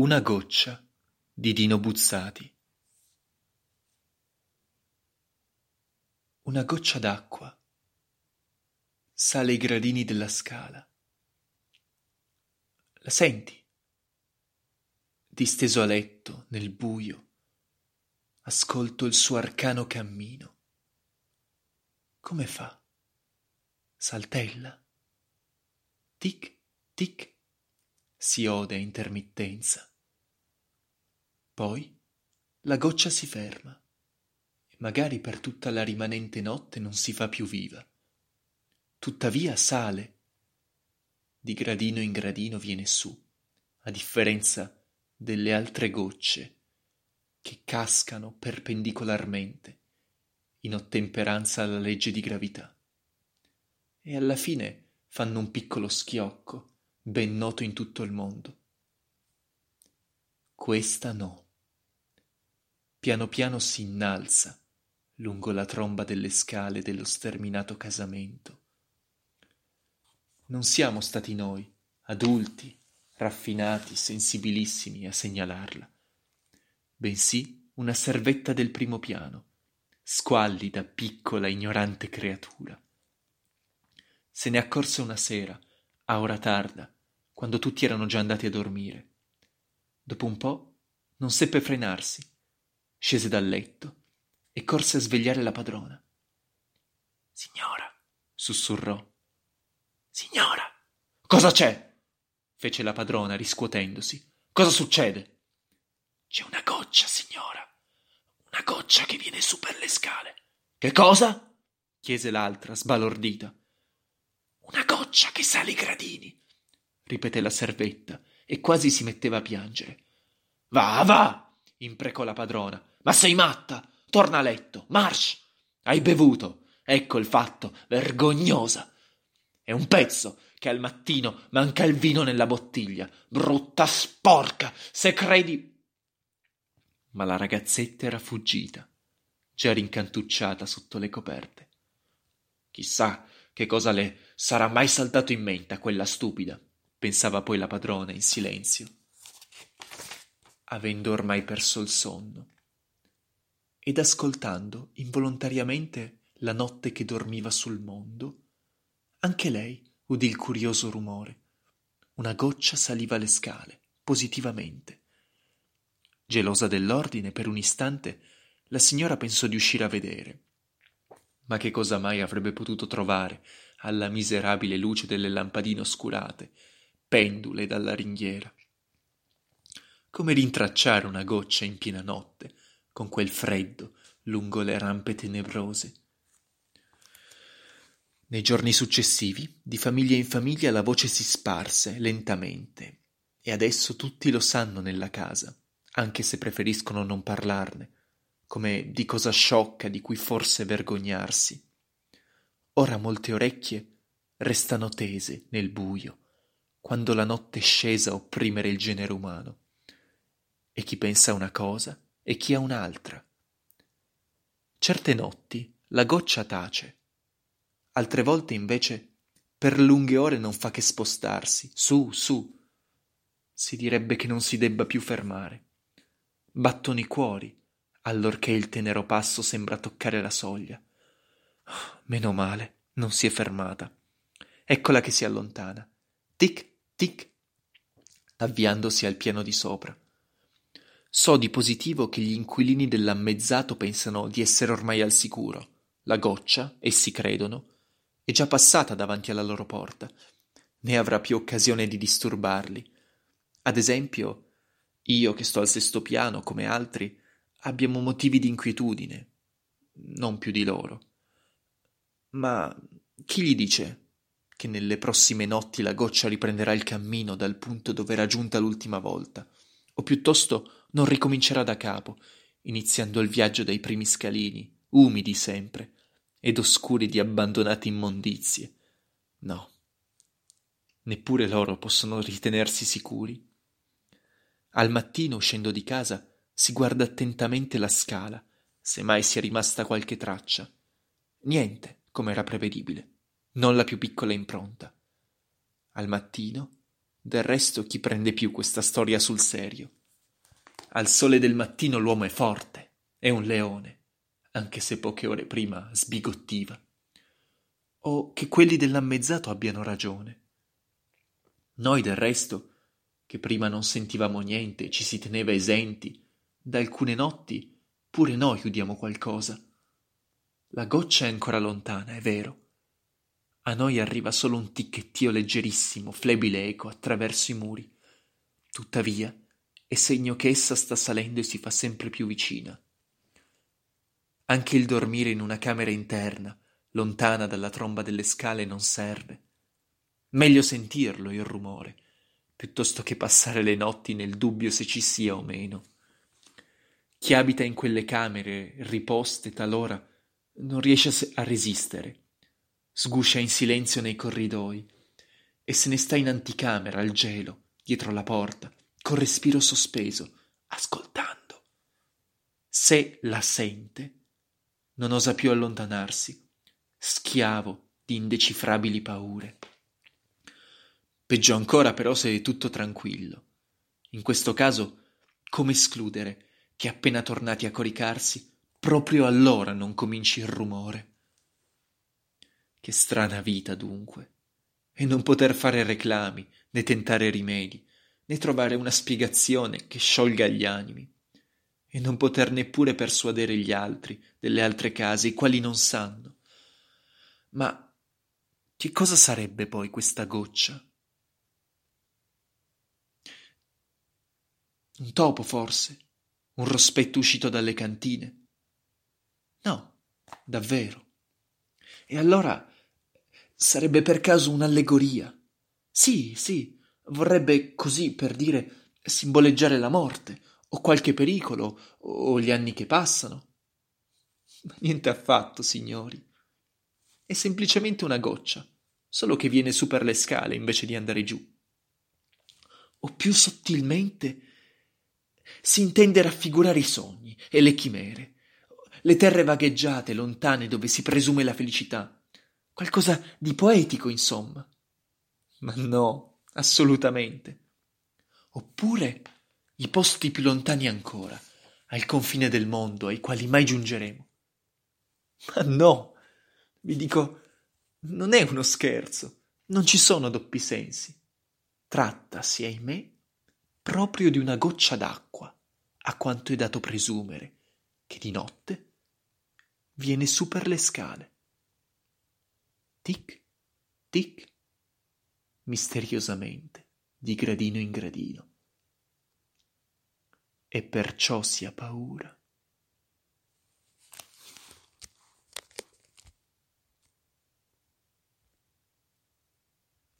Una goccia di Dino Buzzati Una goccia d'acqua sale i gradini della scala. La senti? Disteso a letto, nel buio, ascolto il suo arcano cammino. Come fa? Saltella? Tic, tic, si ode a intermittenza. Poi la goccia si ferma e magari per tutta la rimanente notte non si fa più viva. Tuttavia sale. Di gradino in gradino viene su, a differenza delle altre gocce che cascano perpendicolarmente in ottemperanza alla legge di gravità. E alla fine fanno un piccolo schiocco, ben noto in tutto il mondo. Questa no piano piano si innalza lungo la tromba delle scale dello sterminato casamento. Non siamo stati noi, adulti, raffinati, sensibilissimi a segnalarla, bensì una servetta del primo piano, squallida, piccola, ignorante creatura. Se ne accorse una sera, a ora tarda, quando tutti erano già andati a dormire. Dopo un po' non seppe frenarsi scese dal letto e corse a svegliare la padrona. Signora, sussurrò. Signora. Cosa c'è? fece la padrona riscuotendosi. Cosa succede? C'è una goccia, signora. Una goccia che viene su per le scale. Che cosa? chiese l'altra, sbalordita. Una goccia che sale i gradini, ripeté la servetta e quasi si metteva a piangere. Va, va! imprecò la padrona. Ma sei matta? Torna a letto, marsh! Hai bevuto. Ecco il fatto, vergognosa. È un pezzo che al mattino manca il vino nella bottiglia. Brutta sporca, se credi. Ma la ragazzetta era fuggita, già rincantucciata sotto le coperte. Chissà che cosa le sarà mai saltato in mente a quella stupida, pensava poi la padrona in silenzio avendo ormai perso il sonno, ed ascoltando involontariamente la notte che dormiva sul mondo, anche lei udì il curioso rumore. Una goccia saliva le scale, positivamente. Gelosa dell'ordine, per un istante, la signora pensò di uscire a vedere. Ma che cosa mai avrebbe potuto trovare alla miserabile luce delle lampadine oscurate, pendule dalla ringhiera? come rintracciare una goccia in piena notte, con quel freddo lungo le rampe tenebrose. Nei giorni successivi, di famiglia in famiglia, la voce si sparse lentamente, e adesso tutti lo sanno nella casa, anche se preferiscono non parlarne, come di cosa sciocca di cui forse vergognarsi. Ora molte orecchie restano tese nel buio, quando la notte è scesa a opprimere il genere umano e chi pensa una cosa e chi a un'altra. Certe notti la goccia tace, altre volte invece per lunghe ore non fa che spostarsi, su, su. Si direbbe che non si debba più fermare. Battono i cuori, allorché il tenero passo sembra toccare la soglia. Meno male, non si è fermata. Eccola che si allontana. Tic, tic, avviandosi al piano di sopra. So di positivo che gli inquilini dell'ammezzato pensano di essere ormai al sicuro. La goccia, essi credono, è già passata davanti alla loro porta. Né avrà più occasione di disturbarli. Ad esempio, io che sto al sesto piano, come altri, abbiamo motivi di inquietudine, non più di loro. Ma chi gli dice che nelle prossime notti la goccia riprenderà il cammino dal punto dove era giunta l'ultima volta? O piuttosto non ricomincerà da capo, iniziando il viaggio dai primi scalini, umidi sempre, ed oscuri di abbandonate immondizie. No. Neppure loro possono ritenersi sicuri. Al mattino, uscendo di casa, si guarda attentamente la scala, se mai sia rimasta qualche traccia. Niente, come era prevedibile, non la più piccola impronta. Al mattino Del resto chi prende più questa storia sul serio? Al sole del mattino l'uomo è forte, è un leone, anche se poche ore prima sbigottiva. O che quelli dell'ammezzato abbiano ragione. Noi del resto, che prima non sentivamo niente, ci si teneva esenti, da alcune notti pure noi udiamo qualcosa. La goccia è ancora lontana, è vero. A noi arriva solo un ticchettio leggerissimo, flebile eco attraverso i muri. Tuttavia, è segno che essa sta salendo e si fa sempre più vicina. Anche il dormire in una camera interna, lontana dalla tromba delle scale, non serve. Meglio sentirlo il rumore, piuttosto che passare le notti nel dubbio se ci sia o meno. Chi abita in quelle camere riposte talora non riesce a resistere. Sguscia in silenzio nei corridoi e se ne sta in anticamera al gelo, dietro la porta, col respiro sospeso, ascoltando. Se la sente, non osa più allontanarsi, schiavo di indecifrabili paure. Peggio ancora però se è tutto tranquillo. In questo caso, come escludere che appena tornati a coricarsi Proprio allora non cominci il rumore. Che strana vita, dunque. E non poter fare reclami, né tentare rimedi, né trovare una spiegazione che sciolga gli animi. E non poter neppure persuadere gli altri delle altre case, i quali non sanno. Ma che cosa sarebbe poi questa goccia? Un topo, forse? Un rospetto uscito dalle cantine? No, davvero. E allora sarebbe per caso un'allegoria? Sì, sì, vorrebbe così per dire simboleggiare la morte, o qualche pericolo, o gli anni che passano. Ma niente affatto, signori. È semplicemente una goccia, solo che viene su per le scale invece di andare giù. O più sottilmente si intende raffigurare i sogni e le chimere, le terre vagheggiate, lontane, dove si presume la felicità. Qualcosa di poetico, insomma. Ma no, assolutamente. Oppure i posti più lontani ancora, al confine del mondo, ai quali mai giungeremo. Ma no, vi dico, non è uno scherzo, non ci sono doppi sensi. Trattasi, ahimè, proprio di una goccia d'acqua, a quanto è dato presumere, che di notte viene su per le scale. Tic, tic, misteriosamente, di gradino in gradino. E perciò si ha paura.